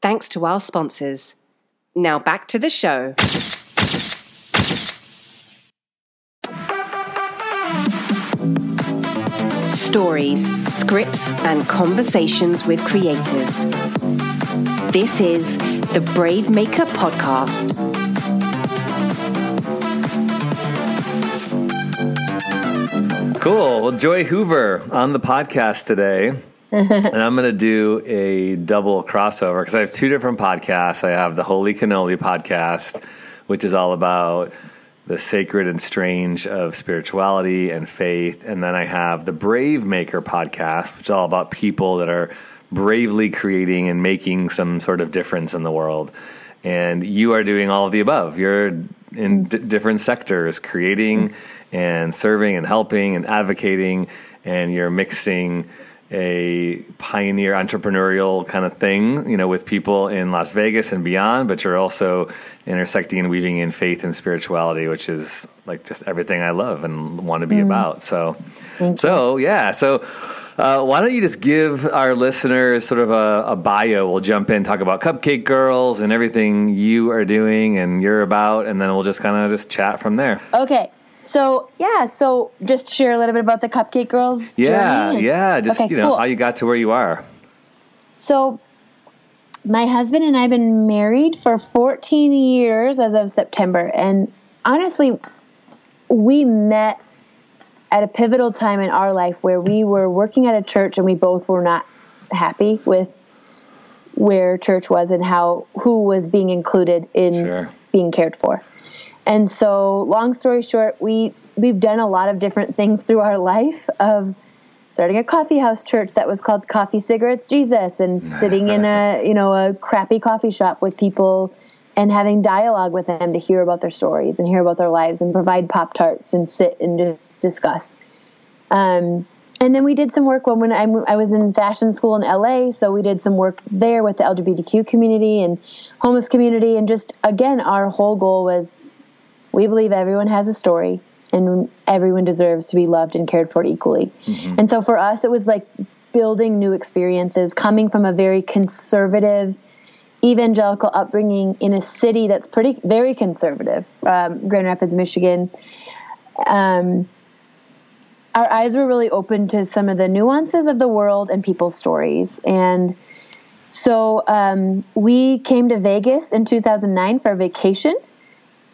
Thanks to our sponsors. Now back to the show. Stories, scripts, and conversations with creators. This is the Brave Maker Podcast. Cool. Well, Joy Hoover on the podcast today. and I'm going to do a double crossover because I have two different podcasts. I have the Holy Cannoli podcast, which is all about the sacred and strange of spirituality and faith. And then I have the Brave Maker podcast, which is all about people that are bravely creating and making some sort of difference in the world. And you are doing all of the above. You're in mm. d- different sectors, creating mm. and serving and helping and advocating, and you're mixing a pioneer entrepreneurial kind of thing, you know, with people in Las Vegas and beyond, but you're also intersecting and weaving in faith and spirituality, which is like just everything I love and want to be about. So, so yeah. So, uh, why don't you just give our listeners sort of a, a bio? We'll jump in, talk about Cupcake Girls and everything you are doing and you're about, and then we'll just kind of just chat from there. Okay. So yeah, so just share a little bit about the Cupcake Girls. Yeah, journey. yeah. Just Okay, you know cool. how you got to where you are. So my husband and I have been married for 14 years as of September, and honestly, we met at a pivotal time in our life where we were working at a church and we both were not happy with where church was and how who was being included in Sure. being cared for. And so, long story short, we we've done a lot of different things through our life of starting a coffee house church that was called Coffee Cigarettes Jesus and sitting in a, you know, a crappy coffee shop with people and having dialogue with them to hear about their stories and hear about their lives and provide pop tarts and sit and just discuss. Um, and then we did some work when, when I, I was in fashion school in LA. So we did some work there with the LGBTQ community and homeless community. And just, again, our whole goal was we believe everyone has a story and everyone deserves to be loved and cared for equally. And so for us, it was like building new experiences, coming from a very conservative, evangelical upbringing in a city that's pretty, very conservative, um, Grand Rapids, Michigan. Um, our eyes were really open to some of the nuances of the world and people's stories. And so um, we came to Vegas in 2009 for a vacation.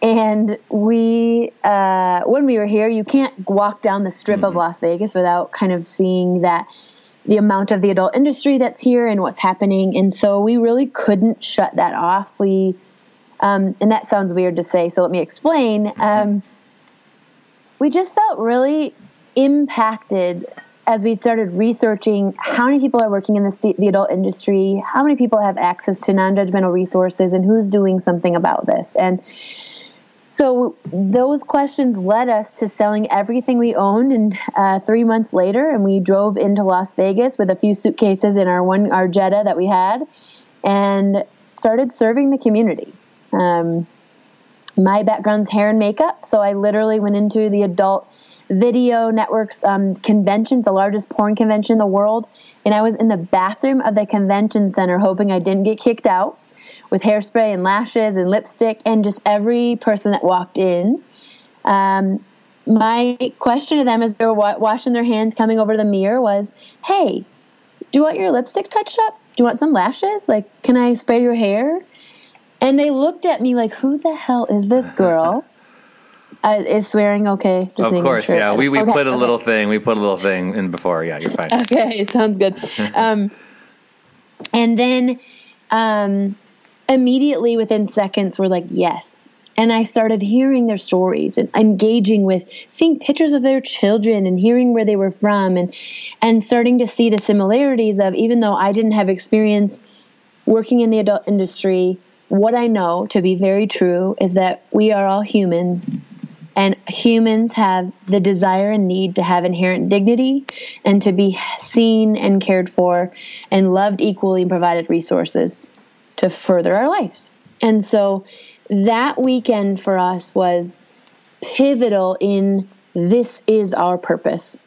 And we, uh, when we were here, you can't walk down the strip of Las Vegas without kind of seeing that the amount of the adult industry that's here and what's happening. And so we really couldn't shut that off. We, um, and that sounds weird to say, so let me explain. Um, we just felt really impacted as we started researching how many people are working in this, the, the adult industry, how many people have access to non-judgmental resources, and who's doing something about this. And so those questions led us to selling everything we owned, and uh, three months later, and we drove into Las Vegas with a few suitcases in our one our Jetta that we had, and started serving the community. Um, my background's hair and makeup, so I literally went into the adult video networks um, convention, the largest porn convention in the world, and I was in the bathroom of the convention center hoping I didn't get kicked out with hairspray and lashes and lipstick, and just every person that walked in. Um, my question to them as they were wa- washing their hands, coming over to the mirror, was, "Hey, do you want your lipstick touched up? Do you want some lashes? Like, can I spray your hair?" And they looked at me like, "Who the hell is this girl?" uh, is swearing okay? Just Of course, sure. yeah. We, we Okay, put a okay. little thing. We put a little thing in before. Yeah, you're fine. Okay, sounds good. Um, and then um, immediately within seconds, we're like, yes. And I started hearing their stories and engaging with seeing pictures of their children and hearing where they were from and and starting to see the similarities of even though I didn't have experience working in the adult industry, what I know to be very true is that we are all humans and humans have the desire and need to have inherent dignity and to be seen and cared for and loved equally and provided resources to further our lives. And so that weekend for us was pivotal in this is our purpose.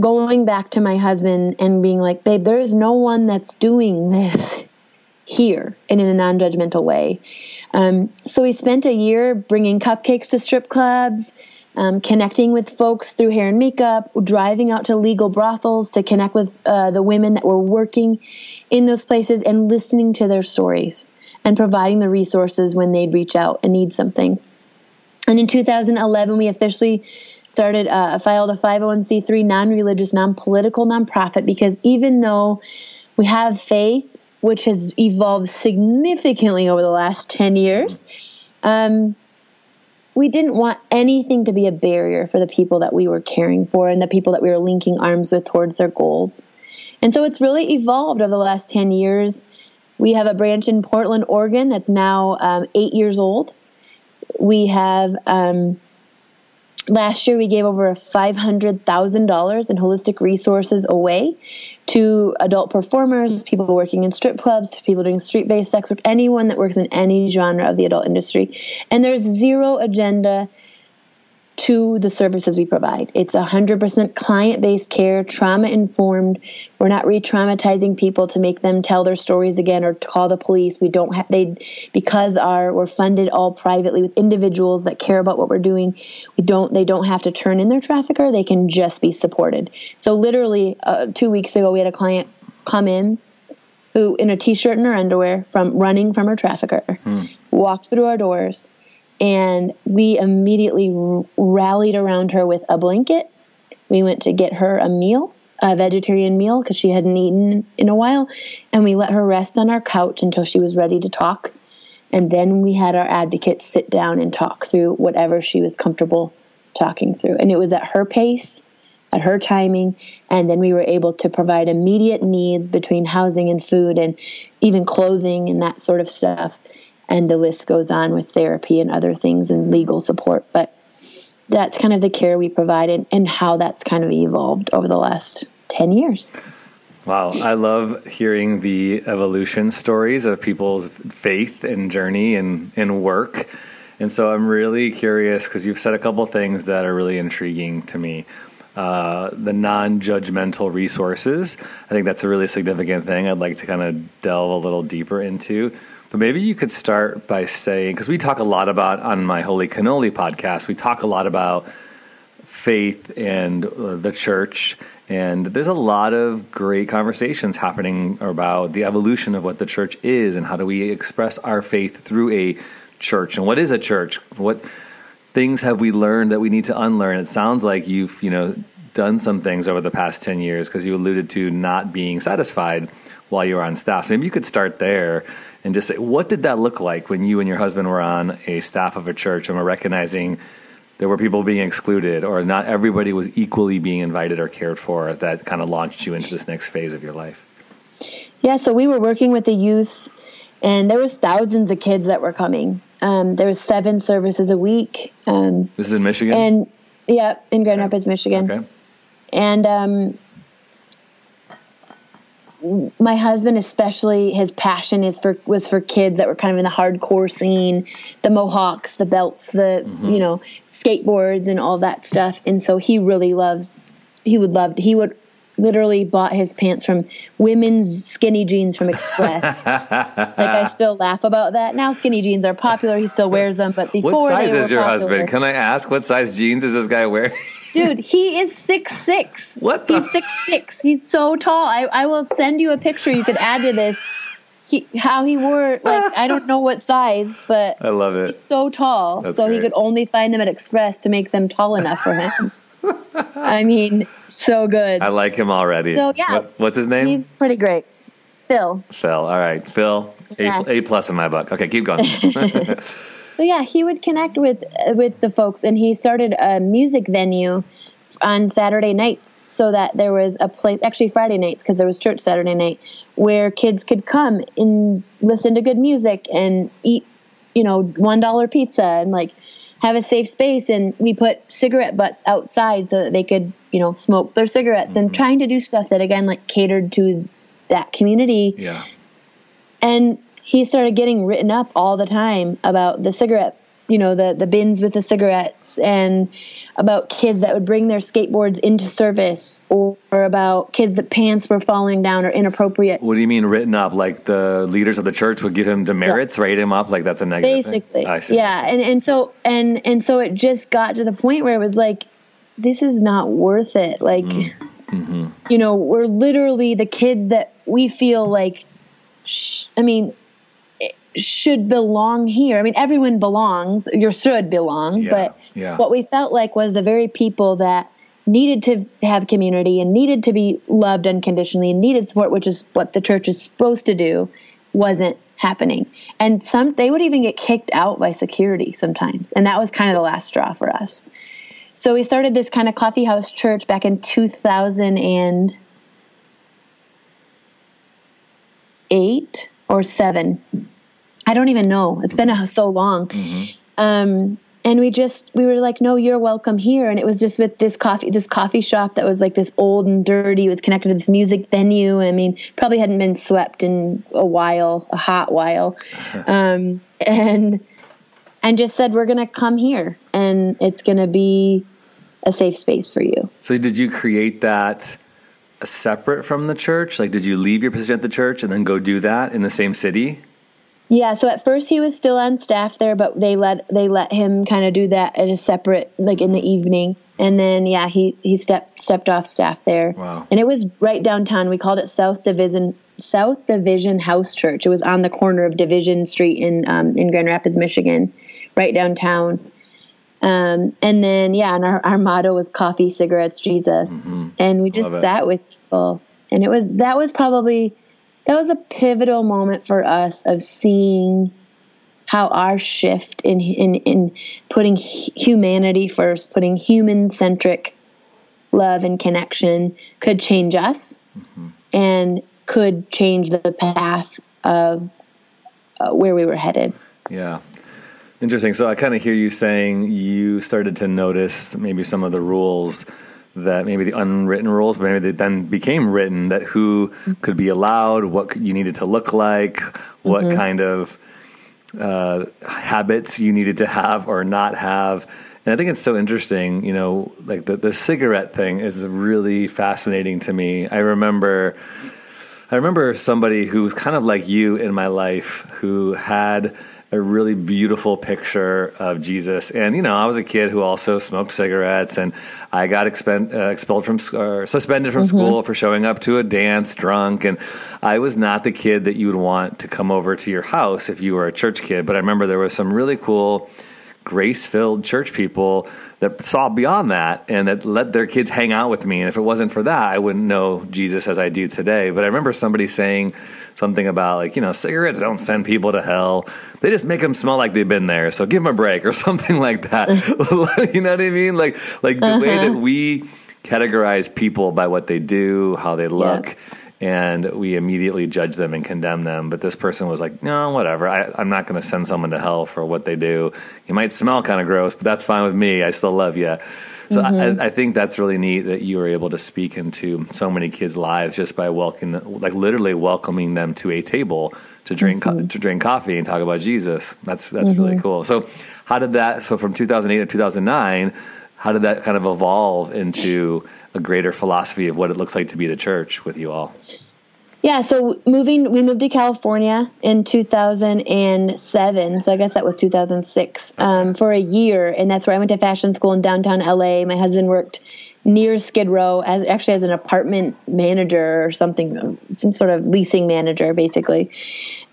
Going back to my husband and being like, babe, there is no one that's doing this here and in a non judgmental way. Um, so we spent a year bringing cupcakes to strip clubs, um, connecting with folks through hair and makeup, driving out to legal brothels to connect with uh, the women that were working in those places and listening to their stories and providing the resources when they'd reach out and need something. And in 2011, we officially started uh, filed a 501c3 non-religious, non-political nonprofit because even though we have faith which has evolved significantly over the last 10 years. Um, we didn't want anything to be a barrier for the people that we were caring for and the people that we were linking arms with towards their goals. And so it's really evolved over the last 10 years. We have a branch in Portland, Oregon that's now um, eight years old. We have um, last year we gave over $500,000 in holistic resources away to adult performers, people working in strip clubs, people doing street based sex work, anyone that works in any genre of the adult industry. And there's zero agenda to the services we provide. It's 100% client based care, trauma informed. We're not re traumatizing people to make them tell their stories again or to call the police. We don't have, they, because our, we're funded all privately with individuals that care about what we're doing. We don't, they don't have to turn in their trafficker. They can just be supported. So literally, uh, two weeks ago, we had a client come in who, in a t shirt and her underwear, from running from her trafficker, hmm. walked through our doors and we immediately r- rallied around her with a blanket. We went to get her a meal, a vegetarian meal, because she hadn't eaten in a while, and we let her rest on our couch until she was ready to talk. And then we had our advocate sit down and talk through whatever she was comfortable talking through. And it was at her pace, at her timing, and then we were able to provide immediate needs between housing and food and even clothing and that sort of stuff and the list goes on with therapy and other things and legal support. But that's kind of the care we provided and how that's kind of evolved over the last 10 years. Wow, I love hearing the evolution stories of people's faith and journey and, and work. And so I'm really curious because you've said a couple things that are really intriguing to me. Uh, the non judgmental resources, I think that's a really significant thing I'd like to kind of delve a little deeper into. But maybe you could start by saying, because we talk a lot about on my Holy Cannoli podcast, we talk a lot about faith and uh, the church. And there's a lot of great conversations happening about the evolution of what the church is and how do we express our faith through a church and what is a church? What things have we learned that we need to unlearn? It sounds like you've, you know, done some things over the past 10 years because you alluded to not being satisfied while you were on staff. So maybe you could start there and just say, what did that look like when you and your husband were on a staff of a church and were recognizing there were people being excluded or not everybody was equally being invited or cared for that kind of launched you into this next phase of your life? Yeah, so we were working with the youth and there was thousands of kids that were coming. Um, there was seven services a week. Um, this is in Michigan? And yeah, in Grand Rapids, Michigan. Okay. And um, my husband especially his passion is for was for kids that were kind of in the hardcore scene the mohawks the belts the mm-hmm. you know skateboards and all that stuff. And so he really loves he would love he would literally bought his pants from women's skinny jeans from express. Like i still laugh about that. Now skinny jeans are popular. He still wears them but before what size is your popular. husband can i ask what size jeans is this guy wearing Dude, he is six six. What the? He's six six. He's so tall. I, I will send you a picture you could add to this. He, how he wore like I don't know what size, but I love it. He's so tall, That's so great. he could only find them at Express to make them tall enough for him. I mean, so good. I like him already. So yeah, what, what's his name? He's pretty great. Phil. Phil. All right, Phil. Yeah. A, a plus in my book. Okay, keep going. So yeah, he would connect with with the folks, and he started a music venue on Saturday nights so that there was a place, actually Friday nights, because there was church Saturday night, where kids could come and listen to good music and eat, you know, $1 pizza and like have a safe space. And we put cigarette butts outside so that they could, you know, smoke their cigarettes mm-hmm. and trying to do stuff that, again, like catered to that community. Yeah. And he started getting written up all the time about the cigarette you know the the bins with the cigarettes and about kids that would bring their skateboards into service or, or, about kids that pants were falling down or inappropriate. What do you mean written up? Like the leaders of the church would give him demerits yeah. write him up? Like that's a negative basically. Yeah and and so and and so it just got to the point where it was like this is not worth it. Like mm-hmm. you know we're literally the kids that we feel like sh- i mean should belong here. I mean, everyone belongs, you should belong, yeah, but yeah. what we felt like was the very people that needed to have community and needed to be loved unconditionally and needed support, which is what the church is supposed to do, wasn't happening. And some they would even get kicked out by security sometimes. And that was kind of the last straw for us. So we started this kind of coffee house church back in 2008 or 7 I don't even know. It's been so long. Mm-hmm. Um, and we just we were like, no, you're welcome here. And it was just with this coffee this coffee shop that was like this old and dirty. It was connected to this music venue. I mean, probably hadn't been swept in a while, a hot while, um, and and just said we're gonna come here and it's gonna be a safe space for you. So did you create that? separate from the church like did you leave your position at the church and then go do that in the same city yeah, so at first he was still on staff there, but they let they let him kind of do that at a separate like in the evening. And then yeah, he he stepped stepped off staff there. Wow. And it was right downtown. We called it South Division South Division House Church. It was on the corner of Division Street in um, in Grand Rapids, Michigan, right downtown. Um, and then yeah, and our, our motto was coffee, cigarettes, Jesus. Mm-hmm. And we just sat with people. And it was that was probably that was a pivotal moment for us of seeing how our shift in in, in putting humanity first, putting human centric love and connection could change us mm-hmm. and could change the path of uh, where we were headed. Yeah. Interesting. So I kind of hear you saying you started to notice maybe some of the rules that maybe the unwritten rules, but maybe they then became written that who could be allowed, what you needed to look like, what mm-hmm. kind of uh, habits you needed to have or not have. And I think it's so interesting, you know, like the, the cigarette thing is really fascinating to me. I remember, I remember somebody who was kind of like you in my life who had a really beautiful picture of Jesus. And you know, I was a kid who also smoked cigarettes, and I got expend, uh, expelled from or suspended from mm-hmm. school for showing up to a dance drunk. And I was not the kid that you would want to come over to your house if you were a church kid. But I remember there was some really cool grace filled church people that saw beyond that and that let their kids hang out with me. And if it wasn't for that, I wouldn't know Jesus as I do today. But I remember somebody saying something about, like, you know, cigarettes don't send people to hell, they just make them smell like they've been there. So give them a break or something like that. you know what I mean? Like, like the uh-huh. way that we categorize people by what they do, how they look. Yeah and we immediately judge them and condemn them. But this person was like, no, whatever. I, am not going to send someone to hell for what they do. You might smell kind of gross, but that's fine with me. I still love you. So mm-hmm. I, I, think that's really neat that you were able to speak into so many kids' lives just by welcoming, like literally welcoming them to a table to drink mm-hmm. co- to drink coffee and talk about Jesus. That's that's mm-hmm. really cool. So how did that? So from 2008 to 2009, how did that kind of evolve into a greater philosophy of what it looks like to be the church with you all? Yeah, so moving, we moved to California in 2007. So I guess that was 2006 um, for a year, and that's where I went to fashion school in downtown LA. My husband worked near Skid Row as actually as an apartment manager or something, some sort of leasing manager, basically.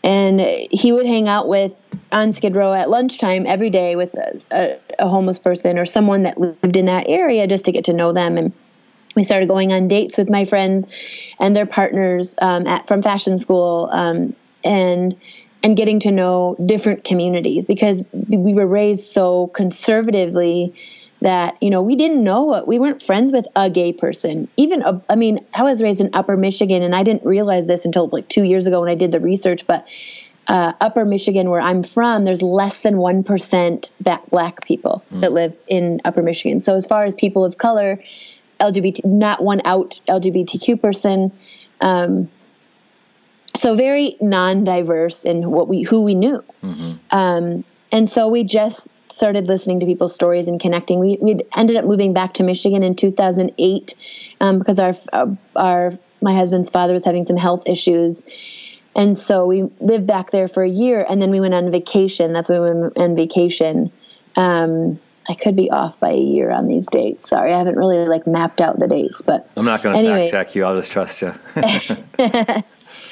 And he would hang out with on Skid Row at lunchtime every day with a, a, a homeless person or someone that lived in that area just to get to know them. And we started going on dates with my friends and their partners um, at from fashion school um, and and getting to know different communities because we were raised so conservatively that you know we didn't know what we weren't friends with a gay person even a, i mean i was raised in upper michigan and i didn't realize this until like two years ago when i did the research but uh, upper michigan where i'm from there's less than 1% black people mm. that live in upper michigan so as far as people of color lgbt not one out lgbtq person um, so very non-diverse in what we who we knew mm-hmm. um, and so we just started listening to people's stories and connecting. We we ended up moving back to Michigan in 2008 um, because our uh, our my husband's father was having some health issues. And so we lived back there for a year, and then we went on vacation. That's when we went on vacation. Um, I could be off by a year on these dates. Sorry, I haven't really like mapped out the dates, but I'm not going to anyway. fact check you. I'll just trust you.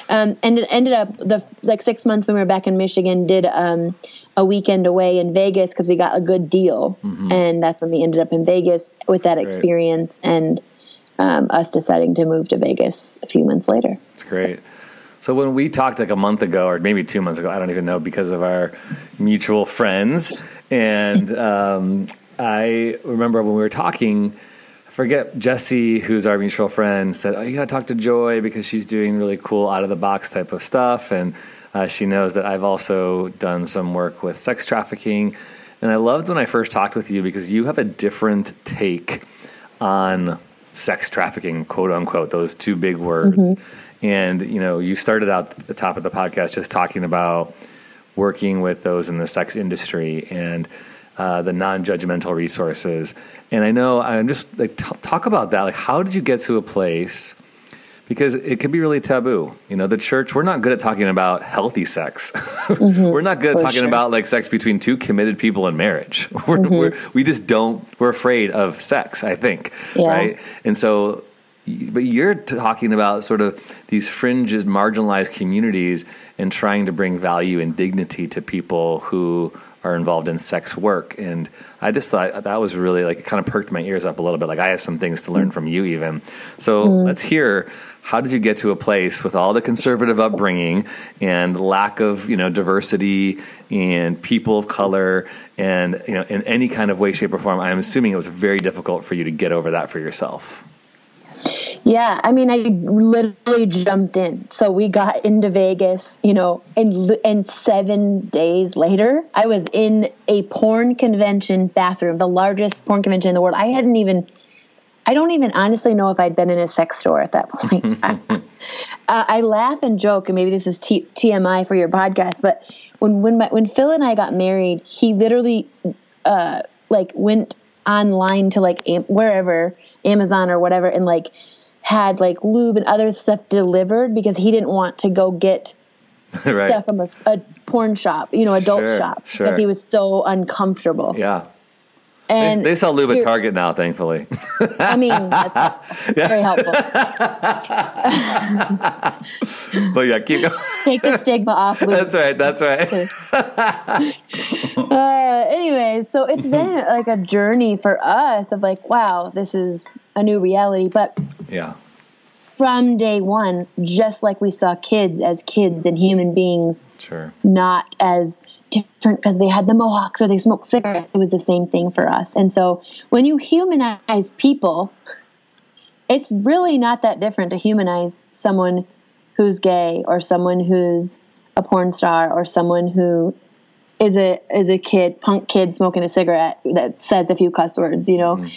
um, and it ended up the like six months when we were back in Michigan. Did um, a weekend away in Vegas because we got a good deal, mm-hmm. and that's when we ended up in Vegas with that that's experience great. and um, us deciding to move to Vegas a few months later. That's great. So when we talked like a month ago, or maybe two months ago, I don't even know because of our mutual friends, and um, I remember when we were talking. I forget Jesse, who's our mutual friend, said, "Oh, you got to talk to Joy because she's doing really cool out of the box type of stuff." And uh, she knows that I've also done some work with sex trafficking. And I loved when I first talked with you because you have a different take on sex trafficking, quote unquote, those two big words. Mm-hmm. And, you know, you started out at the top of the podcast just talking about working with those in the sex industry and uh, the non-judgmental resources. And I know I'm just like t- talk about that. Like, how did you get to a place – because it can be really taboo. You know, the church, we're not good at talking about healthy sex. Mm-hmm, we're not good at talking sure. about like sex between two committed people in marriage. We're, mm-hmm. we're, we just don't, we're afraid of sex, I think. Yeah. Right. And so, but you're talking about sort of these fringes, marginalized communities and trying to bring value and dignity to people who are involved in sex work. And I just thought that was really like, it kind of perked my ears up a little bit. Like, I have some things to learn from you, even. So mm. let's hear how did you get to a place with all the conservative upbringing and lack of, you know, diversity and people of color and, you know, in any kind of way, shape, or form? I'm assuming it was very difficult for you to get over that for yourself. Yeah, I mean, I literally jumped in. So we got into Vegas, you know, and and seven days later, I was in a porn convention bathroom, the largest porn convention in the world. I hadn't even, I don't even honestly know if I'd been in a sex store at that point. uh, I laugh and joke, and maybe this is T- TMI for your podcast, but when when my, when Phil and I got married, he literally, uh, like went online to like am- wherever Amazon or whatever, and like had like lube and other stuff delivered because he didn't want to go get right. stuff from a, a, porn shop, you know, adult sure, shop, sure. because he was so uncomfortable. Yeah. And they, they sell lube at Target now, thankfully. I mean, that's very helpful. but yeah, keep going. Take the stigma off. Lube. That's right. That's right. uh, anyway, so it's been like a journey for us of like, wow, this is a new reality. But yeah, from day one, just like we saw kids as kids and human beings, sure, not as different because they had the mohawks or they smoked cigarettes. It was the same thing for us. And so when you humanize people, it's really not that different to humanize someone who's gay or someone who's a porn star or someone who is a is a kid, punk kid smoking a cigarette that says a few cuss words, you know. Mm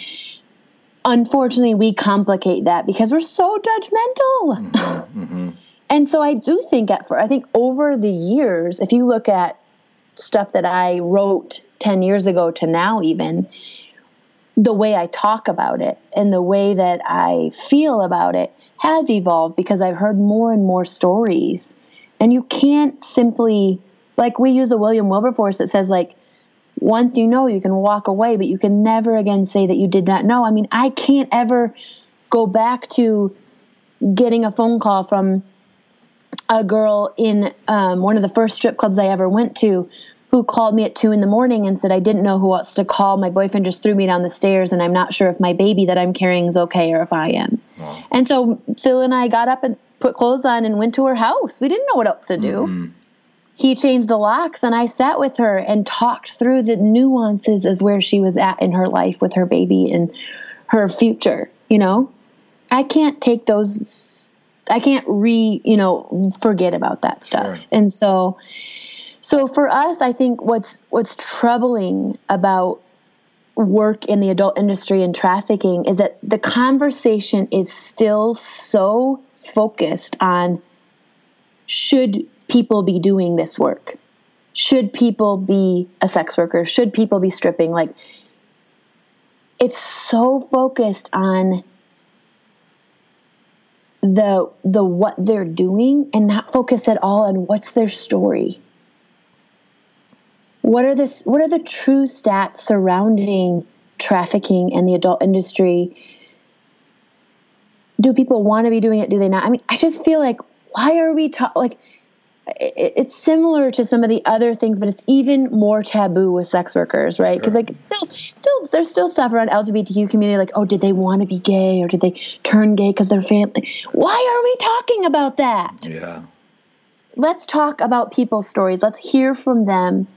unfortunately we complicate that because we're so judgmental mm-hmm, mm-hmm. and so i do think at for i think over the years if you look at stuff that i wrote 10 years ago to now even the way i talk about it and the way that i feel about it has evolved because i've heard more and more stories and you can't simply like we use a william wilberforce that says like once you know, you can walk away, but you can never again say that you did not know. I mean, I can't ever go back to getting a phone call from a girl in um, one of the first strip clubs I ever went to who called me at two in the morning and said, I didn't know who else to call. My boyfriend just threw me down the stairs, and I'm not sure if my baby that I'm carrying is okay or if I am. Wow. And so Phil and I got up and put clothes on and went to her house. We didn't know what else to do. Mm-hmm. he changed the locks and I sat with her and talked through the nuances of where she was at in her life with her baby and her future, you know? I can't take those I can't re, you know, forget about that stuff. Sure. And so so for us, I think what's what's troubling about work in the adult industry and trafficking is that the conversation is still so focused on should people be doing this work? Should people be a sex worker? Should people be stripping? Like, it's so focused on the the what they're doing and not focus at all on what's their story. What are this what are the true stats surrounding trafficking and the adult industry? Do people want to be doing it? Do they not? I mean, I just feel like why are we talking like it's similar to some of the other things, but it's even more taboo with sex workers, right? Because sure. like still, still, there's still stuff around LGBTQ community, like oh, did they want to be gay or did they turn gay because their family? Why are we talking about that? Yeah. Let's talk about people's stories. Let's hear from them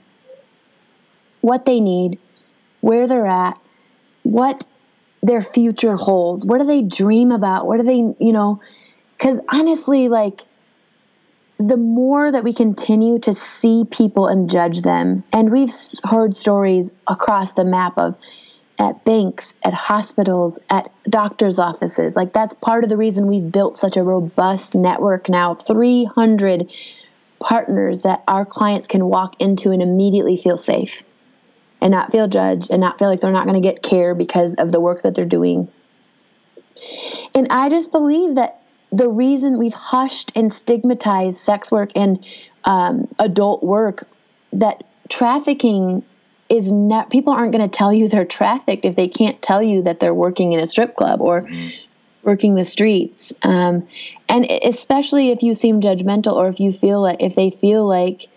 what they need, where they're at, what their future holds. What do they dream about? What do they, you know? Because honestly, like the more that we continue to see people and judge them, and we've heard stories across the map of at banks, at hospitals, at doctors' offices. Like that's part of the reason we've built such a robust network now of 300 partners that our clients can walk into and immediately feel safe and not feel judged and not feel like they're not going to get care because of the work that they're doing. And I just believe that the reason we've hushed and stigmatized sex work and um, adult work that trafficking is not people aren't going to tell you they're trafficked if they can't tell you that they're working in a strip club or mm-hmm. working the streets um, and especially if you seem judgmental or if you feel like if they feel like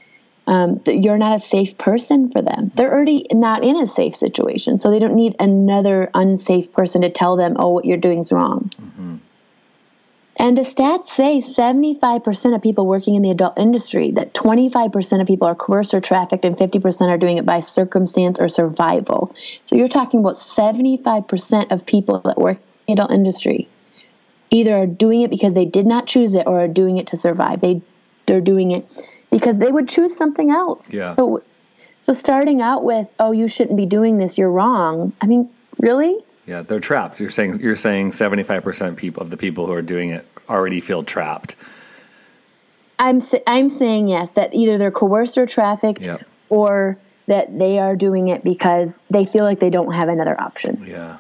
um, you're not a safe person for them. They're already not in a safe situation, so they don't need another unsafe person to tell them, "Oh, what you're doing is wrong." Mm-hmm. And the stats say 75% of people working in the adult industry, that 25% of people are coerced or trafficked, and 50% are doing it by circumstance or survival. So you're talking about 75% of people that work in the adult industry either are doing it because they did not choose it or are doing it to survive. They they're doing it because they would choose something else. Yeah. So so starting out with, "Oh, you shouldn't be doing this. You're wrong." I mean, really? Yeah, they're trapped. You're saying you're saying 75% people of the people who are doing it already feel trapped. I'm I'm saying yes that either they're coerced or trafficked yep. or that they are doing it because they feel like they don't have another option. Yeah.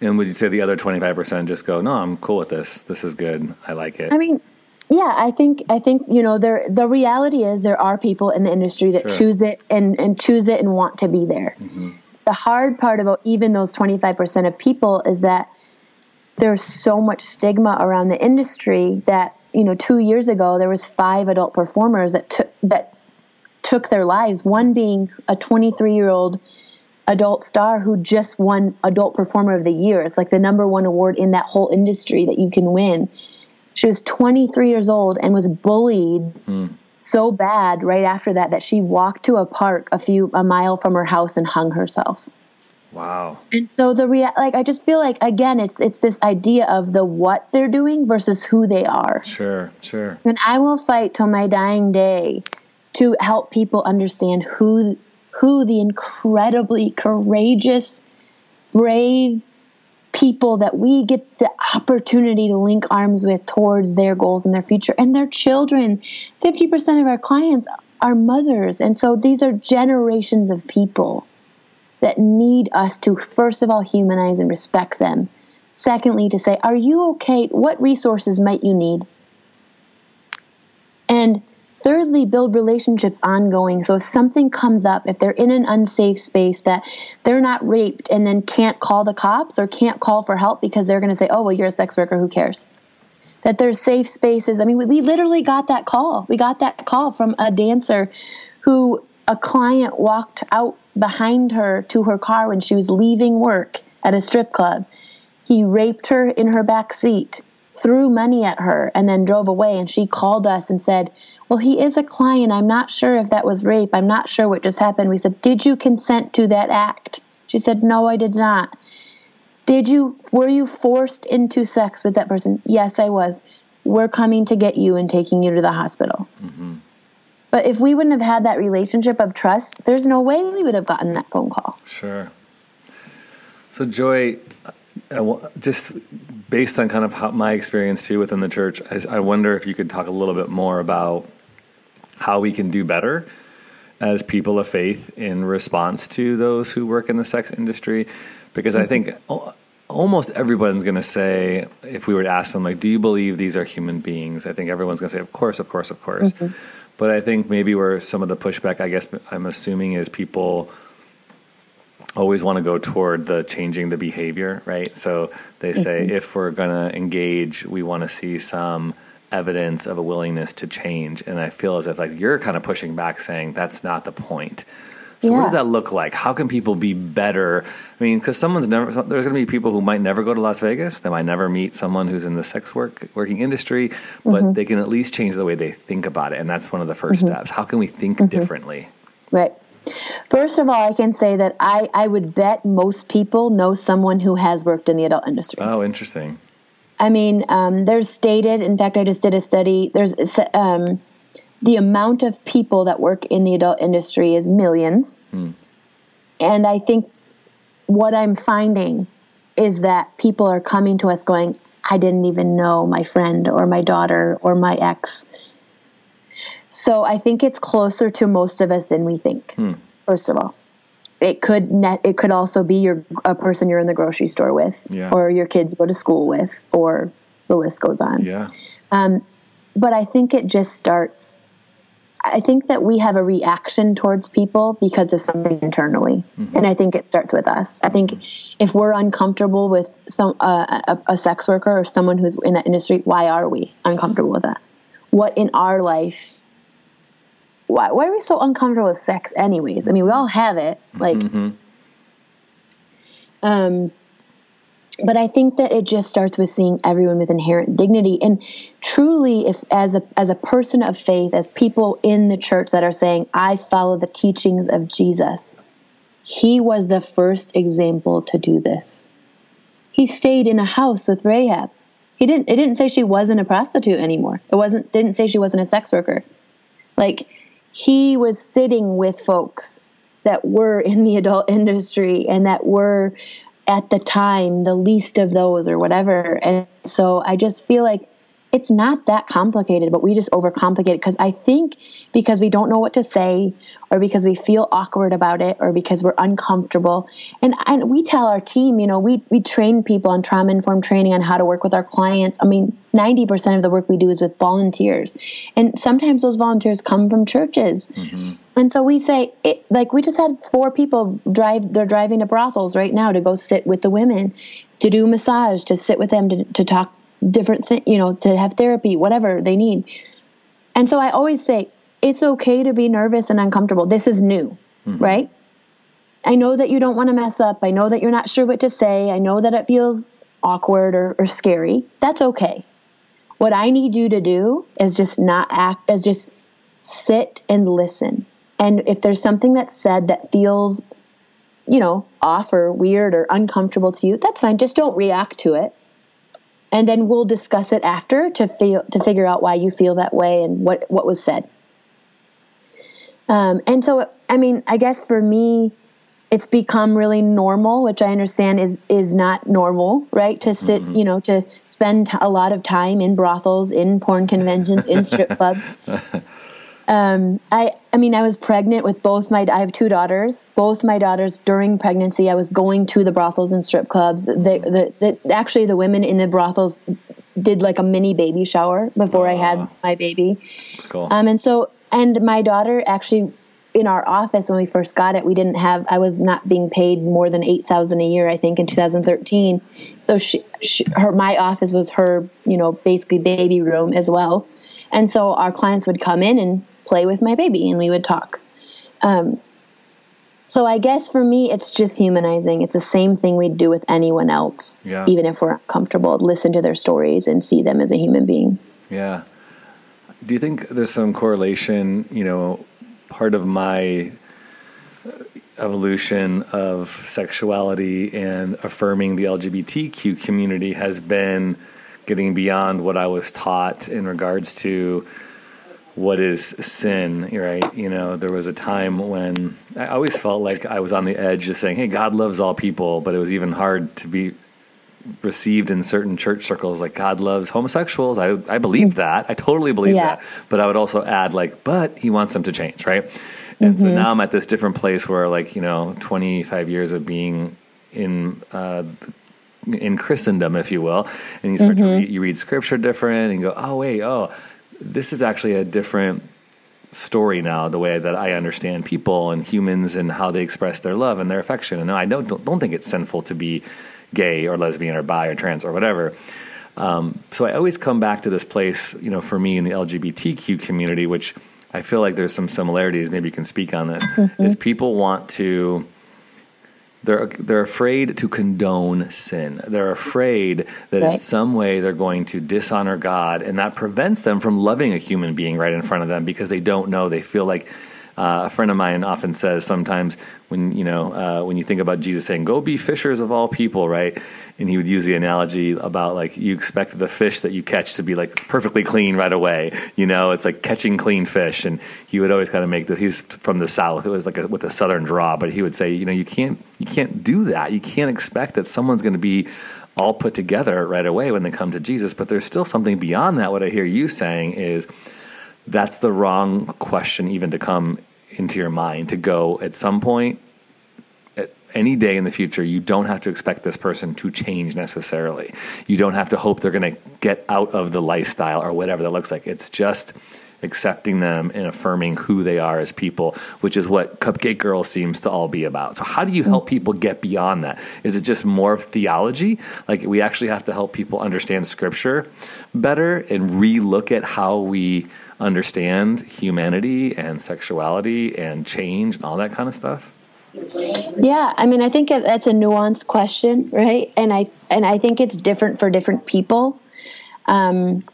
And would you say the other 25% just go, "No, I'm cool with this. This is good. I like it." I mean, yeah, I think I think you know there the reality is there are people in the industry that sure. choose it and and choose it and want to be there. Mm-hmm the hard part about even those 25% of people is that there's so much stigma around the industry that you know 2 years ago there was five adult performers that took that took their lives one being a 23 year old adult star who just won adult performer of the year. It's like the number one award in that whole industry that you can win. She was 23 years old and was bullied mm so bad right after that that she walked to a park a few a mile from her house and hung herself. Wow. And so the rea- like I just feel like again it's it's this idea of the what they're doing versus who they are. Sure, sure. And I will fight till my dying day to help people understand who who the incredibly courageous, brave, people that we get the opportunity to link arms with towards their goals and their future and their children. 50% of our clients are mothers. And so these are generations of people that need us to, first of all, humanize and respect them. Secondly, to say, are you okay? What resources might you need? And Thirdly, build relationships ongoing. So if something comes up, if they're in an unsafe space that they're not raped and then can't call the cops or can't call for help because they're going to say, oh, well, you're a sex worker, who cares? That there's safe spaces. I mean, we, we literally got that call. We got that call from a dancer who a client walked out behind her to her car when she was leaving work at a strip club. He raped her in her back seat, threw money at her, and then drove away. And she called us and said, well, he is a client. I'm not sure if that was rape. I'm not sure what just happened. We said, did you consent to that act? She said, no, I did not. Did you, were you forced into sex with that person? Yes, I was. We're coming to get you and taking you to the hospital. Mm-hmm. But if we wouldn't have had that relationship of trust, there's no way we would have gotten that phone call. Sure. So, Joy, just based on kind of how my experience too within the church, I wonder if you could talk a little bit more about how we can do better as people of faith in response to those who work in the sex industry because. I think almost everyone's going to say if we were to ask them like do you believe these are human beings I think everyone's going to say of course of course of course mm-hmm. but I think maybe where some of the pushback I guess I'm assuming is people always want to go toward the changing the behavior right so they say mm-hmm. if we're going to engage we want to see some evidence of a willingness to change. And I feel as if like you're kind of pushing back saying that's not the point. So yeah. what does that look like? How can people be better? I mean, because someone's never there's going to be people who might never go to Las Vegas. They might never meet someone who's in the sex work working industry, but mm-hmm. they can at least change the way they think about it, and that's one of the 1st mm-hmm. steps. How can we think mm-hmm. differently? Right. First of all, I can say that I, I would bet most people know someone who has worked in the adult industry. Oh, interesting. I mean, um, there's stated, in fact, I just did a study, there's um, the amount of people that work in the adult industry is millions. Hmm. And I think what I'm finding is that people are coming to us going, I didn't even know my friend or my daughter or my ex. So I think it's closer to most of us than we think, hmm. first of all it could net it could also be your a person you're in the grocery store with yeah. or your kids go to school with or the list goes on. Yeah. Um, but i think it just starts i think that we have a reaction towards people because of something internally. Mm-hmm. and i think it starts with us. I think if we're uncomfortable with some uh, a, a sex worker or someone who's in that industry why are we uncomfortable with that? What in our life why, why are we so uncomfortable with sex anyways? I mean, we all have it. Like, mm-hmm. um, but I think that it just starts with seeing everyone with inherent dignity and truly if as a as a person of faith as people in the church that are saying I follow the teachings of Jesus he was the first example to do this he stayed in a house with Rahab he didn't it didn't say she wasn't a prostitute anymore it wasn't didn't say she wasn't a sex worker like he was sitting with folks that were in the adult industry and that were at the time the least of those or whatever. And so I just feel like it's not that complicated, but we just overcomplicate it because I think because we don't know what to say or because we feel awkward about it or because we're uncomfortable. And and we tell our team, you know, we we train people on trauma informed training on how to work with our clients. I mean, 90% of the work we do is with volunteers. And sometimes those volunteers come from churches. Mm-hmm. And so we say it like we just had four people drive they're driving to brothels right now to go sit with the women to do massage, to sit with them to, to talk different thing, you know, to have therapy, whatever they need. And so I always say, it's okay to be nervous and uncomfortable. This is new, mm-hmm. right? I know that you don't want to mess up. I know that you're not sure what to say. I know that it feels awkward or, or scary. That's okay. What I need you to do is just not act, as just sit and listen. And if there's something that's said that feels, you know, off or weird or uncomfortable to you, that's fine. Just don't react to it and then we'll discuss it after to feel to figure out why you feel that way and what what was said. Um, and so, I mean, I guess for me, it's become really normal, which I understand is is not normal, right? To sit, mm-hmm. you know, to spend a lot of time in brothels, in porn conventions, in strip clubs. Um, I, I mean, I was pregnant with both my. I have two daughters. Both my daughters during pregnancy, I was going to the brothels and strip clubs. The, the, the actually the women in the brothels did like a mini baby shower before I had my baby. Cool. Um, and so, and my daughter actually in our office when we first got it, we didn't have. I was not being paid more than eight thousand a year. I think in 2013. So she, she, her, my office was her, you know, basically baby room as well. And so our clients would come in and play with my baby and we would talk. Um, so I guess for me, it's just humanizing. It's the same thing we'd do with anyone else, yeah. even if we're uncomfortable. Listen to their stories and see them as a human being. Yeah. do you think there's some correlation? You know, part of my evolution of sexuality and affirming the LGBTQ community has been getting beyond what I was taught in regards to what is sin, right? You know, there was a time when I always felt like I was on the edge of saying, hey, God loves all people, but it was even hard to be received in certain church circles like God loves homosexuals. I, I believe that. I totally believe yeah. that. But I would also add, like, but he wants them to change, right? And mm-hmm. so now I'm at this different place where, like, you know, 25 years of being in uh, in Christendom, if you will, and you start mm-hmm. to read, you read scripture different and you go, oh wait, oh, this is actually a different story now. The way that I understand people and humans and how they express their love and their affection. And I don't don't think it's sinful to be gay or lesbian or bi or trans or whatever. Um, so I always come back to this place, you know, for me in the LGBTQ community, which I feel like there's some similarities. Maybe you can speak on this. Mm-hmm. Is people want to they're they're afraid to condone sin. They're afraid that right. in some way they're going to dishonor God, and that prevents them from loving a human being right in front of them because they don't know. They feel like uh, a friend of mine often says sometimes when you know uh, when you think about Jesus saying, "Go be fishers of all people," right? And he would use the analogy about like you expect the fish that you catch to be like perfectly clean right away. You know, it's like catching clean fish. And he would always kind of make this. He's from the south. It was like a, with a southern draw, but he would say, you know, you can't you can't do that. You can't expect that someone's going to be all put together right away when they come to Jesus. But there's still something beyond that. What I hear you saying is that's the wrong question even to come into your mind to go at some point at any day in the future you don't have to expect this person to change necessarily. You don't have to hope they're going to get out of the lifestyle or whatever that looks like. It's just accepting them and affirming who they are as people, which is what Cupcake Girl seems to all be about. So, how do you help people get beyond that? Is it just more theology? Like, we actually have to help people understand scripture better and relook at how we understand humanity and sexuality and change and all that kind of stuff? Yeah, I mean, I think that's a nuanced question, right? And I and I think it's different for different people. Um,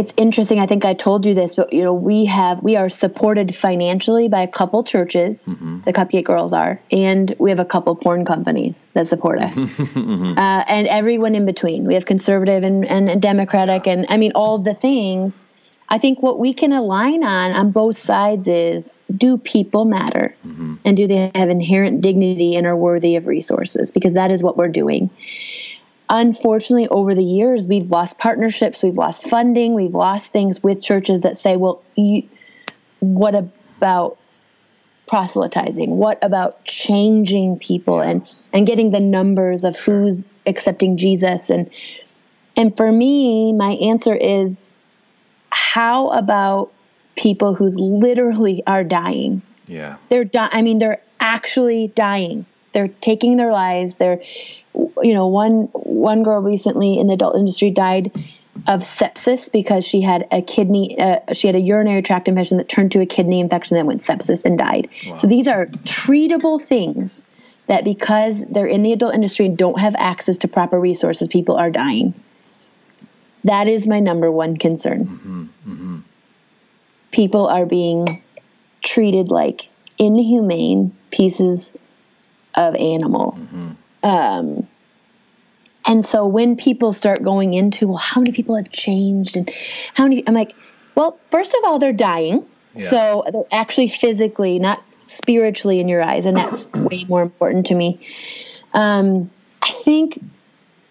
it's interesting. I think I told you this, but you know, we have we are supported financially by a couple churches. Mm-hmm. The Cupcake Girls are, and we have a couple porn companies that support us, mm-hmm. uh, and everyone in between. We have conservative and, and democratic, and I mean all the things. I think what we can align on on both sides is do people matter, mm-hmm. and do they have inherent dignity and are worthy of resources? Because that is what we're doing unfortunately, over the years, we've lost partnerships, we've lost funding, we've lost things with churches that say, well, you, what about proselytizing? What about changing people and, and getting the numbers of who's accepting Jesus? And, and for me, my answer is how about people who's literally are dying? Yeah. They're dying. I mean, they're actually dying. They're taking their lives. They're you know, one one girl recently in the adult industry died of sepsis because she had a kidney, uh, she had a urinary tract infection that turned to a kidney infection that went sepsis and died. Wow. So these are treatable things that because they're in the adult industry and don't have access to proper resources, people are dying. That is my number one concern. Mm-hmm. Mm-hmm. People are being treated like inhumane pieces of animal. Mm-hmm. Um, and so when people start going into, well, how many people have changed and how many, I'm like, well, first of all, they're dying. Yeah. So they're actually physically, not spiritually in your eyes. And that's way more important to me. Um, I think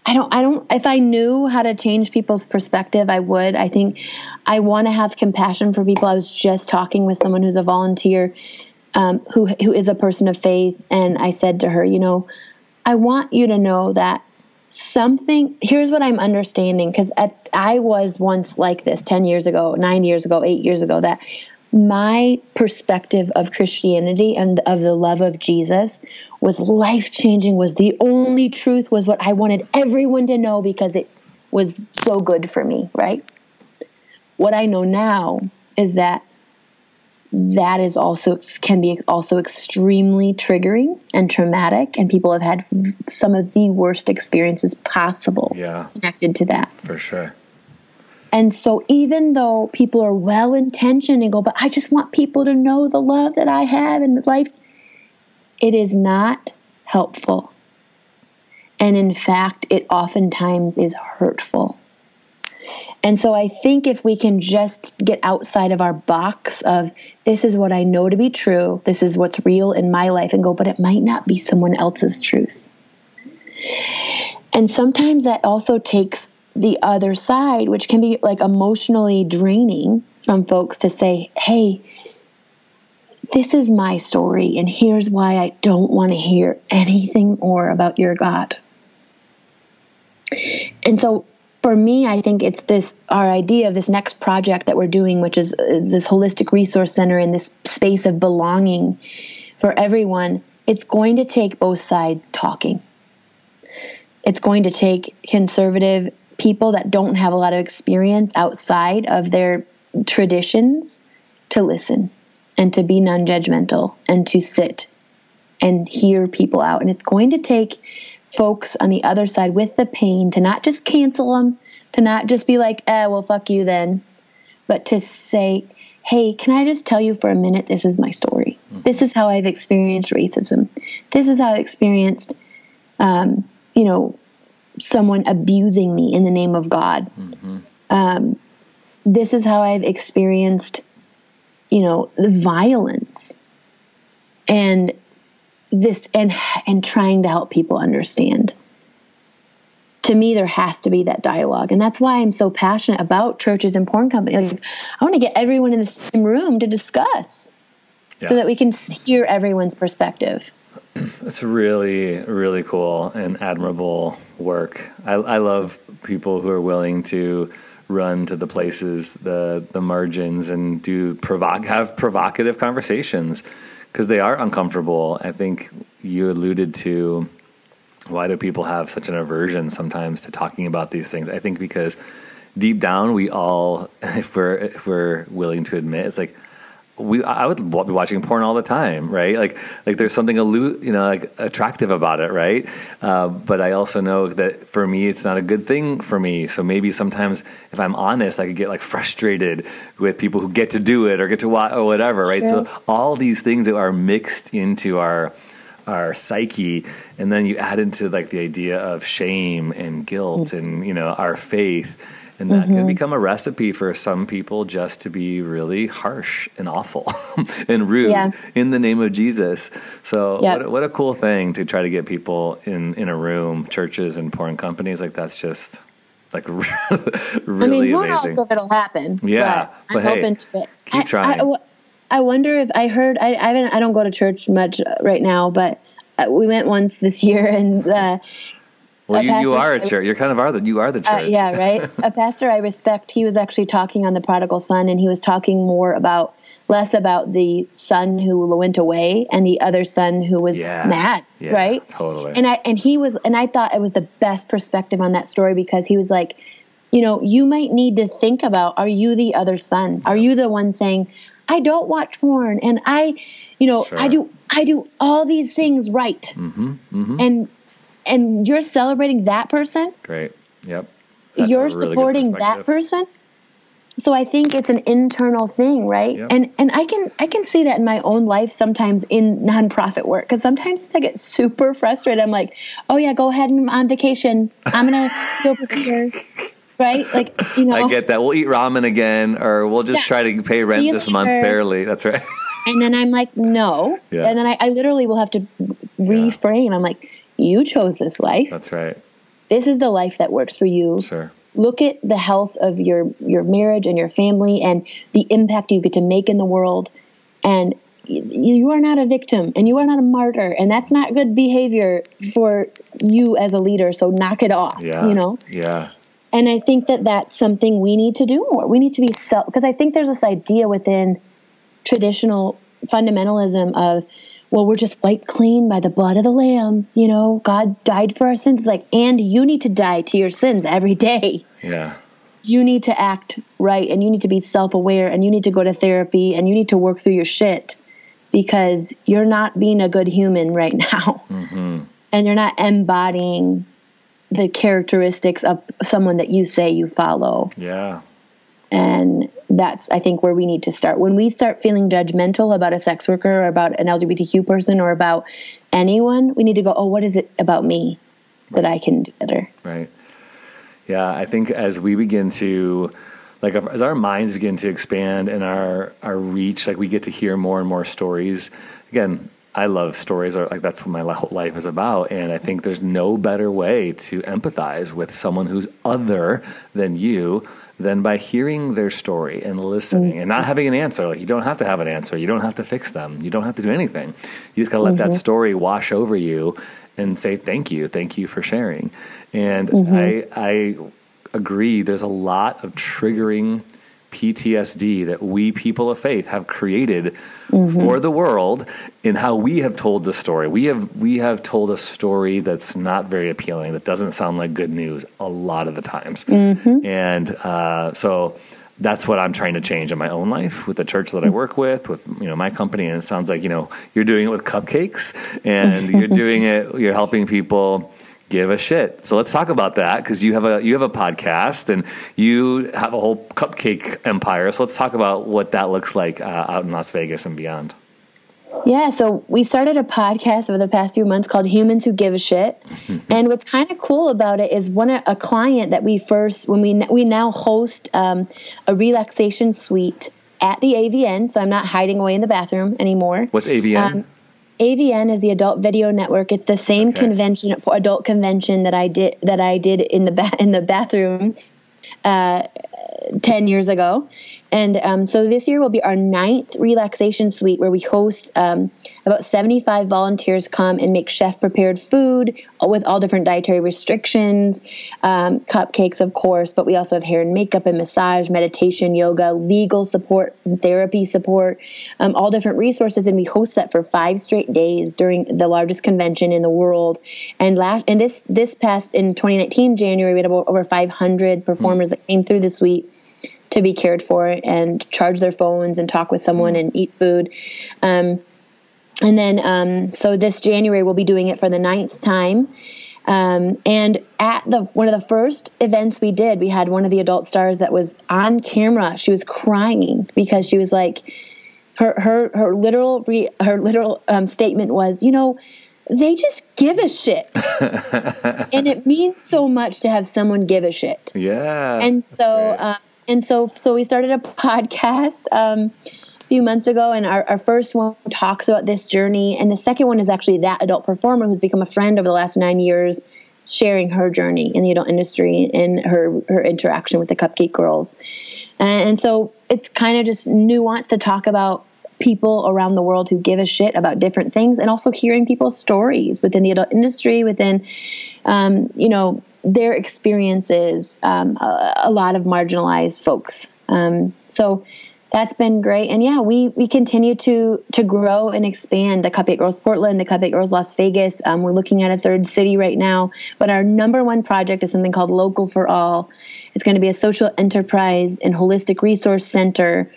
I don't, I don't, if I knew how to change people's perspective, I would. I think I want to have compassion for people. I was just talking with someone who's a volunteer, um, who, who is a person of faith. And I said to her, you know, I want you to know that something here's what i'm understanding because i was once like this 10 years ago 9 years ago 8 years ago that my perspective of christianity and of the love of jesus was life changing was the only truth was what i wanted everyone to know because it was so good for me right? What i know now is that that is also can be also extremely triggering and traumatic and people have had some of the worst experiences possible yeah connected to that for sure And so, even though people are well intentioned and go, but I just want people to know the love that I have in life, it is not helpful. And in fact, it oftentimes is hurtful. And so I think if we can just get outside of our box of this is what I know to be true, this is what's real in my life, and go, but it might not be someone else's truth. And sometimes that also takes the other side, which can be like emotionally draining from folks to say, hey, this is my story, and here's why I don't want to hear anything more about your God. And so for me, I think it's this our idea of this next project that we're doing, which is, is this holistic resource center in this space of belonging for everyone. It's going to take both sides talking. It's going to take conservative people that don't have a lot of experience outside of their traditions to listen and to be non judgmental and to sit and hear people out. And it's going to take folks on the other side with the pain to not just cancel them, to not just be like, eh, well, fuck you then, but to say, hey, can I just tell you for a minute, this is my story. Mm-hmm. This is how I've experienced racism. This is how I experienced, um, you know, someone abusing me in the name of God. Mm-hmm. Um, this is how I've experienced, you know, the violence. And this and and trying to help people understand. To me there has to be that dialogue. And that's why i'm so passionate about churches and porn companies. Like, i want to get everyone in the same room to discuss yeah. so that we can hear everyone's perspective. It's really really cool and admirable work. I, I love people who are willing to run to the places the the margins and do provoc have provocative conversations because they are uncomfortable. I think you alluded to why do people have such an aversion sometimes to talking about these things? I think because deep down we all, if we're if we're willing to admit, it's like we I would be watching porn all the time, right? Like like there's something allu- you know like attractive about it, right? Uh, but I also know that for me, it's not a good thing for me. So maybe sometimes, if I'm honest, I could get like frustrated with people who get to do it or get to watch or whatever, right? Sure. So all these things that are mixed into our our psyche and then you add into like the idea of shame and guilt mm-hmm. and you know our faith and that mm-hmm. can become a recipe for some people just to be really harsh and awful and rude yeah. in the name of Jesus. So yep. what, what, a cool thing to try to get people in, in a room, churches and porn companies. Like that's just like really I mean, who amazing. knows if it'll happen? Yeah. But, but I'm hey, open to it. Keep trying. I, I, I wonder if I heard, I, I I don't go to church much right now, but uh, we went once this year and, uh, well, you, you are a church. You're kind of are the you are the uh, church. Uh, yeah, right. a pastor I respect. He was actually talking on the prodigal son, and he was talking more about less about the son who went away and the other son who was yeah. mad. Yeah, right. Totally. And I and he was and I thought it was the best perspective on that story because he was like, you know, you might need to think about: Are you the other son? Are you the one saying? I don't watch porn, and I, you know, sure. I do I do all these things right. Mm-hmm, mm-hmm. And and you're celebrating that person. Great. Yep. That's you're really supporting that person. So I think it's an internal thing, right? Yep. And and I can I can see that in my own life sometimes in nonprofit work because sometimes I get super frustrated. I'm like, oh yeah, go ahead and I'm on vacation. I'm gonna go here. Right, like you know, I get that. We'll eat ramen again, or we'll just yeah. try to pay rent this month barely. That's right. and then I'm like, no. Yeah. And then I, I literally will have to reframe. Yeah. I'm like, you chose this life. That's right. This is the life that works for you. Sure. Look at the health of your your marriage and your family and the impact you get to make in the world and you are not a victim and you are not a martyr and that's not good behavior for you as a leader so knock it off yeah you know yeah and i think that that's something we need to do more we need to be self because i think there's this idea within traditional fundamentalism of well, we're just wiped clean by the blood of the Lamb. You know, God died for our sins. like, and you need to die to your sins every day. Yeah. You need to act right and you need to be self aware and you need to go to therapy and you need to work through your shit because you're not being a good human right now. Mm-hmm. And you're not embodying the characteristics of someone that you say you follow. Yeah. And that's, I think, where we need to start. When we start feeling judgmental about a sex worker or about an LGBTQ person or about anyone, we need to go, oh, what is it about me that I can do better? Right. Yeah, I think as we begin to, like, as our minds begin to expand and our our reach, like we get to hear more and more stories. Again, I love stories. Or like that's what my whole life is about, and I think there's no better way to empathize with someone who's other than you than by hearing their story and listening mm-hmm. and not having an answer. Like you don't have to have an answer. You don't have to fix them. You don't have to do anything. You just gotta let mm-hmm. that story wash over you and say thank you, thank you for sharing. And mm-hmm. I I agree. There's a lot of triggering PTSD that we people of faith have created mm-hmm. for the world in how we have told the story. We have we have told a story that's not very appealing, that doesn't sound like good news a lot of the times, mm-hmm. and uh, so that's what I'm trying to change in my own life with the church that I work with, with you know my company. And it sounds like you know you're doing it with cupcakes, and you're doing it. You're helping people give a shit. So let's talk about that because you have a you have a podcast and you have a whole cupcake empire. So let's talk about what that looks like uh, out in Las Vegas and beyond. Yeah, so we started a podcast over the past few months called Humans Who Give a Shit. and what's kind of cool about it is one a client that we first when we we now host um, a relaxation suite at the AVN, so I'm not hiding away in the bathroom anymore. What's AVN? Um, AVN is the Adult Video Network. It's the same okay. convention, adult convention that I did that I did in the ba- in the bathroom uh, ten years ago, and um, so this year will be our ninth relaxation suite where we host um, about 75 volunteers come and make chef prepared food with all different dietary restrictions, um, cupcakes, of course, but we also have hair and makeup and massage, meditation, yoga, legal support, therapy support, um, all different resources. And we host that for five straight days during the largest convention in the world. And last, and this, this past in 2019, January, we had over 500 performers mm-hmm. that came through the suite to be cared for and charge their phones and talk with someone mm. and eat food. Um, and then, um, so this January, we'll be doing it for the ninth time. Um, and at the one of the first events we did, we had one of the adult stars that was on camera. She was crying because she was like, her her her literal re, her literal um, statement was, you know, they just give a shit. and it means so much to have someone give a shit. Yeah. And so um, and so so we started a podcast um, a few months ago and our, our first one talks about this journey. And the second one is actually that adult performer who's become a friend over the last nine years sharing her journey in the adult industry and her her interaction with the cupcake girls. And, and so it's kind of just nuanced to talk about people around the world who give a shit about different things and also hearing people's stories within the adult industry within um, you know their experiences, um, a, a, lot of marginalized folks. Um, so that's been great. And yeah, we, we continue to, to grow and expand the Cupcake Girls Portland, the Cupcake Girls Las Vegas. Um, we're looking at a third city right now, but our number one project is something called Local for All. It's going to be a social enterprise and holistic resource center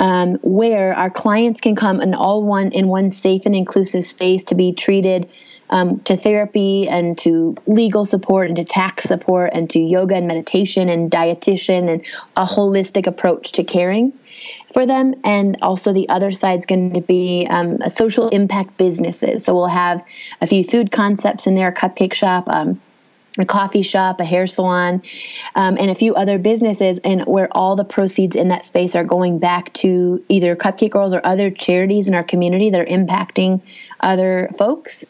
um, where our clients can come in all one in one safe and inclusive space to be treated um, to therapy and to legal support and to tax support and to yoga and meditation and dietitian and a holistic approach to caring for them. And also the other side is going to be um, social impact businesses. So we'll have a few food concepts in there, a cupcake shop. Um, a coffee shop, a hair salon, um, and a few other businesses, and where all the proceeds in that space are going back to either Cupcake Girls or other charities in our community that are impacting other folks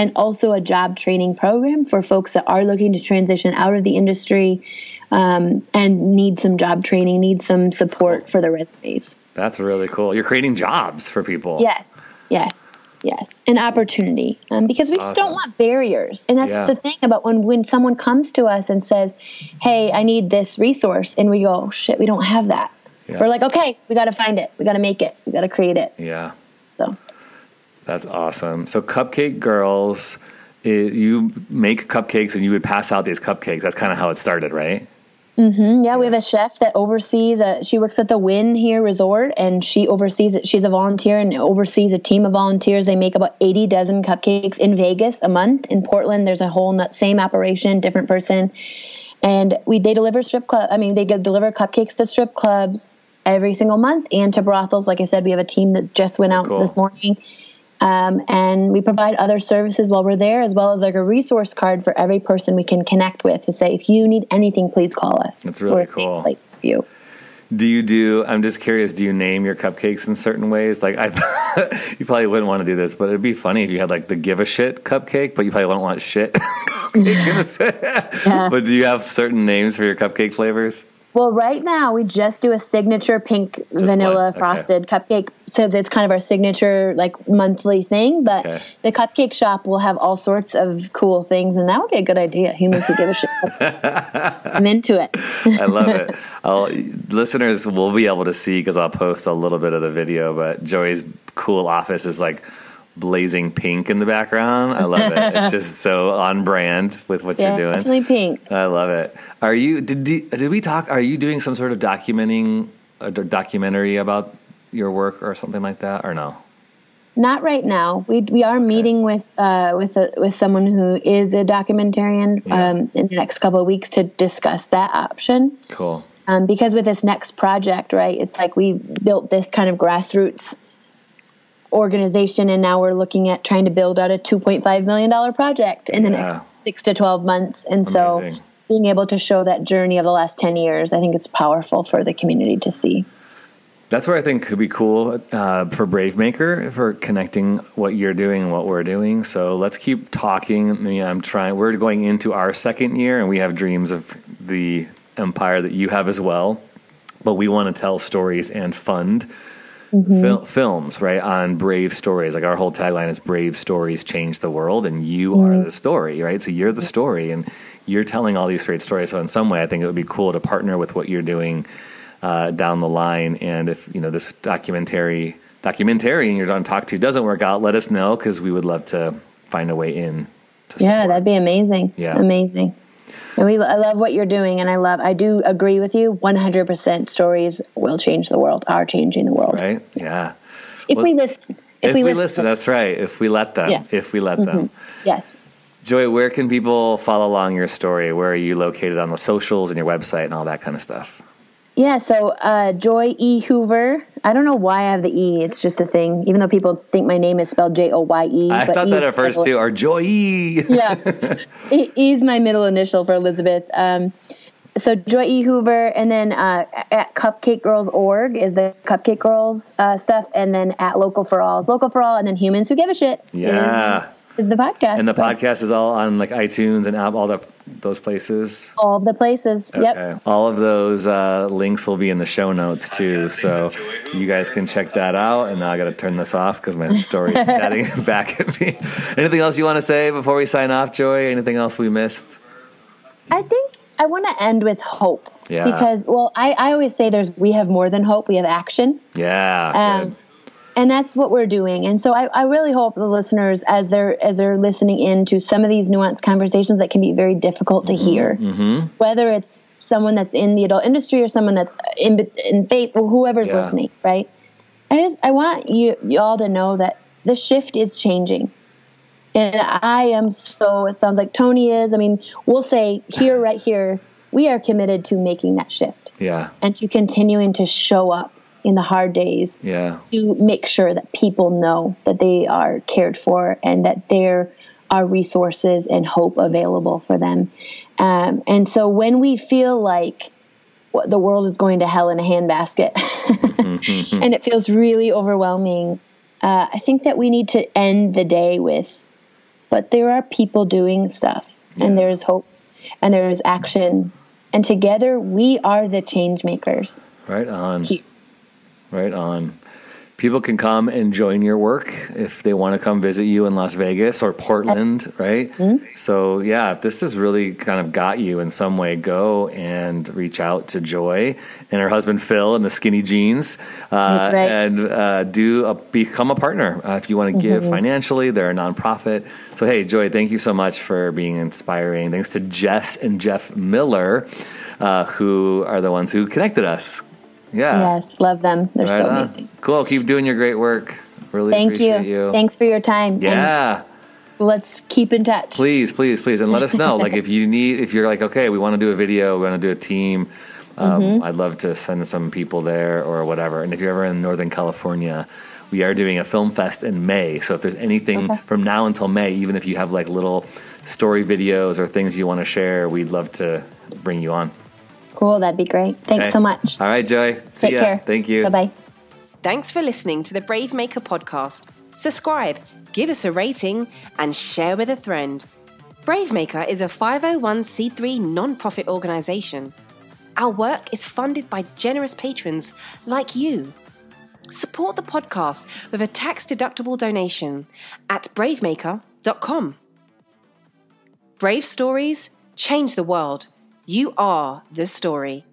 and also a job training program for folks that are looking to transition out of the industry um, and need some job training, need some support for their resumes. That's really cool. You're creating jobs for people. Yes, yes, yes, an opportunity um, because we awesome. just don't want barriers, and that's yeah. the thing about when when someone comes to us and says, "Hey, I need this resource," and we go, oh, "Shit, we don't have that." Yeah. We're like, "Okay, we got to find it. We got to make it. We got to create it." Yeah. So that's awesome. So, Cupcake Girls, you make cupcakes and you would pass out these cupcakes. That's kind of how it started, right? Mm-hmm. Yeah, we have a chef that oversees. A, she works at the Wynn here resort, and she oversees it. She's a volunteer and oversees a team of volunteers. They make about eighty dozen cupcakes in Vegas a month. In Portland, there's a whole same operation, different person. and we they deliver strip club. I mean, they get, deliver cupcakes to strip clubs every single month and to brothels. Like I said, we have a team that just went out cool. this morning. Um, and we provide other services while we're there, as well as like a resource card for every person we can connect with to say, if you need anything, please call us. That's really We're a safe cool. place for you. Do you do? I'm just curious. Do you name your cupcakes in certain ways? Like, I, you probably wouldn't want to do this, but it'd be funny if you had like the give a shit cupcake, but you probably wouldn't want shit. cupcake. But do you have certain names for your cupcake flavors? Well, right now we just do a signature pink vanilla one? Okay. frosted cupcake. So that's kind of our signature like monthly thing. But Okay. the cupcake shop will have all sorts of cool things, and that would be a good idea. Humans who give a shit. I'm into it. I love it. I'll, listeners will be able to see because I'll post a little bit of the video. But Joy's cool office is like blazing pink in the background. I love it. It's just so on brand with what yeah, you're doing. definitely pink. I love it. Are you did did we talk? Are you doing some sort of documenting a documentary about your work or something like that, or no? Not right now. We we are meeting with uh, with a, with someone who is a documentarian Yeah. um, in the next couple of weeks to discuss that option. Cool. um, because with this next project, right, it's like we built this kind of grassroots organization, and now we're looking at trying to build out a two point five million dollar project in the Yeah. next six to twelve months. And so, being able to show that journey of the last ten years, I think it's powerful for the community to see. That's where I think could be cool uh, for Brave Maker for connecting what you're doing and what we're doing. So let's keep talking. I mean, I'm trying. We're going into our second year, and we have dreams of the empire that you have as well. But we want to tell stories and fund fil- films, right? On brave stories. Like our whole tagline is "Brave stories change the world," and you are the story, right? So you're the story, and you're telling all these great stories. So in some way, I think it would be cool to partner with what you're doing uh, down the line. And if you know this documentary documentarian you're to talk to doesn't work out, let us know because we would love to find a way in. To Yeah, that'd be amazing. Yeah. amazing. And we, I love what you're doing, and I love. I do agree with you. 100 percent stories will change the world. Are changing the world right. Yeah. if Well, we listen. If, we, listen, that's right. If we let them, Yeah. if we let them. Mm-hmm. yes. Joy, where can people follow along your story? Where are you located on the socials and your website and all that kind of stuff? Yeah, so uh, Joy E. Hoover. I don't know why I have the E. It's just a thing. Even though people think my name is spelled J O Y E. I but thought E that is at first middle- too. Or Joy. Yeah, E E is my middle initial for Elizabeth. Um, so Joy E. Hoover, and then uh, at Cupcake Girls org is the Cupcake Girls uh, stuff, and then at Local for All is Local for All, and then Humans Who Give a Shit. Yeah. is, the podcast. And the So, podcast is all on like iTunes and all the those places. all of the places. Yep. All of those uh, links will be in the show notes too, so you guys can check that out. And now I got to turn this off because my story is chatting back at me. Anything else you want to say before we sign off, Joy? Anything else we missed? I think I want to end with hope. Yeah. Because, well, I, I always say there's we have more than hope, we have action. Yeah. Um. And that's what we're doing. And so I, I really hope the listeners, as they're as they're listening into some of these nuanced conversations that can be very difficult to mm-hmm. hear, mm-hmm. whether it's someone that's in the adult industry or someone that's in in faith or whoever's Yeah. listening, right? I just I want you y'all to know that the shift is changing. And I am so, it sounds like Tony is. I mean, we'll say here, right here, we are committed to making that shift Yeah. and to continuing to show up in the hard days Yeah. to make sure that people know that they are cared for and that there are resources and hope available for them. Um, and so when we feel like the world is going to hell in a handbasket and it feels really overwhelming, uh, I think that we need to end the day with, but there are people doing stuff and there's hope and there's action. And together we are the change makers. Right on. Here. Right on. People can come and join your work if they want to come visit you in Las Vegas or Portland, right? So, yeah, if this has really kind of got you in some way, go and reach out to Joy and her husband Phil in the skinny jeans. Uh, That's right. And uh, do a, become a partner uh, if you want to give financially. They're a nonprofit. So, hey, Joy, thank you so much for being inspiring. Thanks to Jess and Jeff Miller, uh, who are the ones who connected us. Yeah. Yes, love them. They're Right so on. amazing. Cool. Keep doing your great work. Really Thank you. appreciate you. Thanks for your time. And Yeah. let's keep in touch. Please, please, please, and let us know. like if you need, if you're like, okay, we want to do a video, we want to do a team. Um, mm-hmm. I'd love to send some people there or whatever. And if you're ever in Northern California, we are doing a film fest in May. So if there's anything okay. from now until May, even if you have like little story videos or things you want to share, we'd love to bring you on. Cool, that'd be great. Thanks okay. so much. All right, Joy. See Take ya. care. Thank you. Bye bye. Thanks for listening to the Brave Maker podcast. Subscribe, give us a rating, and share with a friend. Brave Maker is a 501c3 non-profit organization. Our work is funded by generous patrons like you. Support the podcast with a tax-deductible donation at bravemaker.com. Brave stories change the world. You are the story.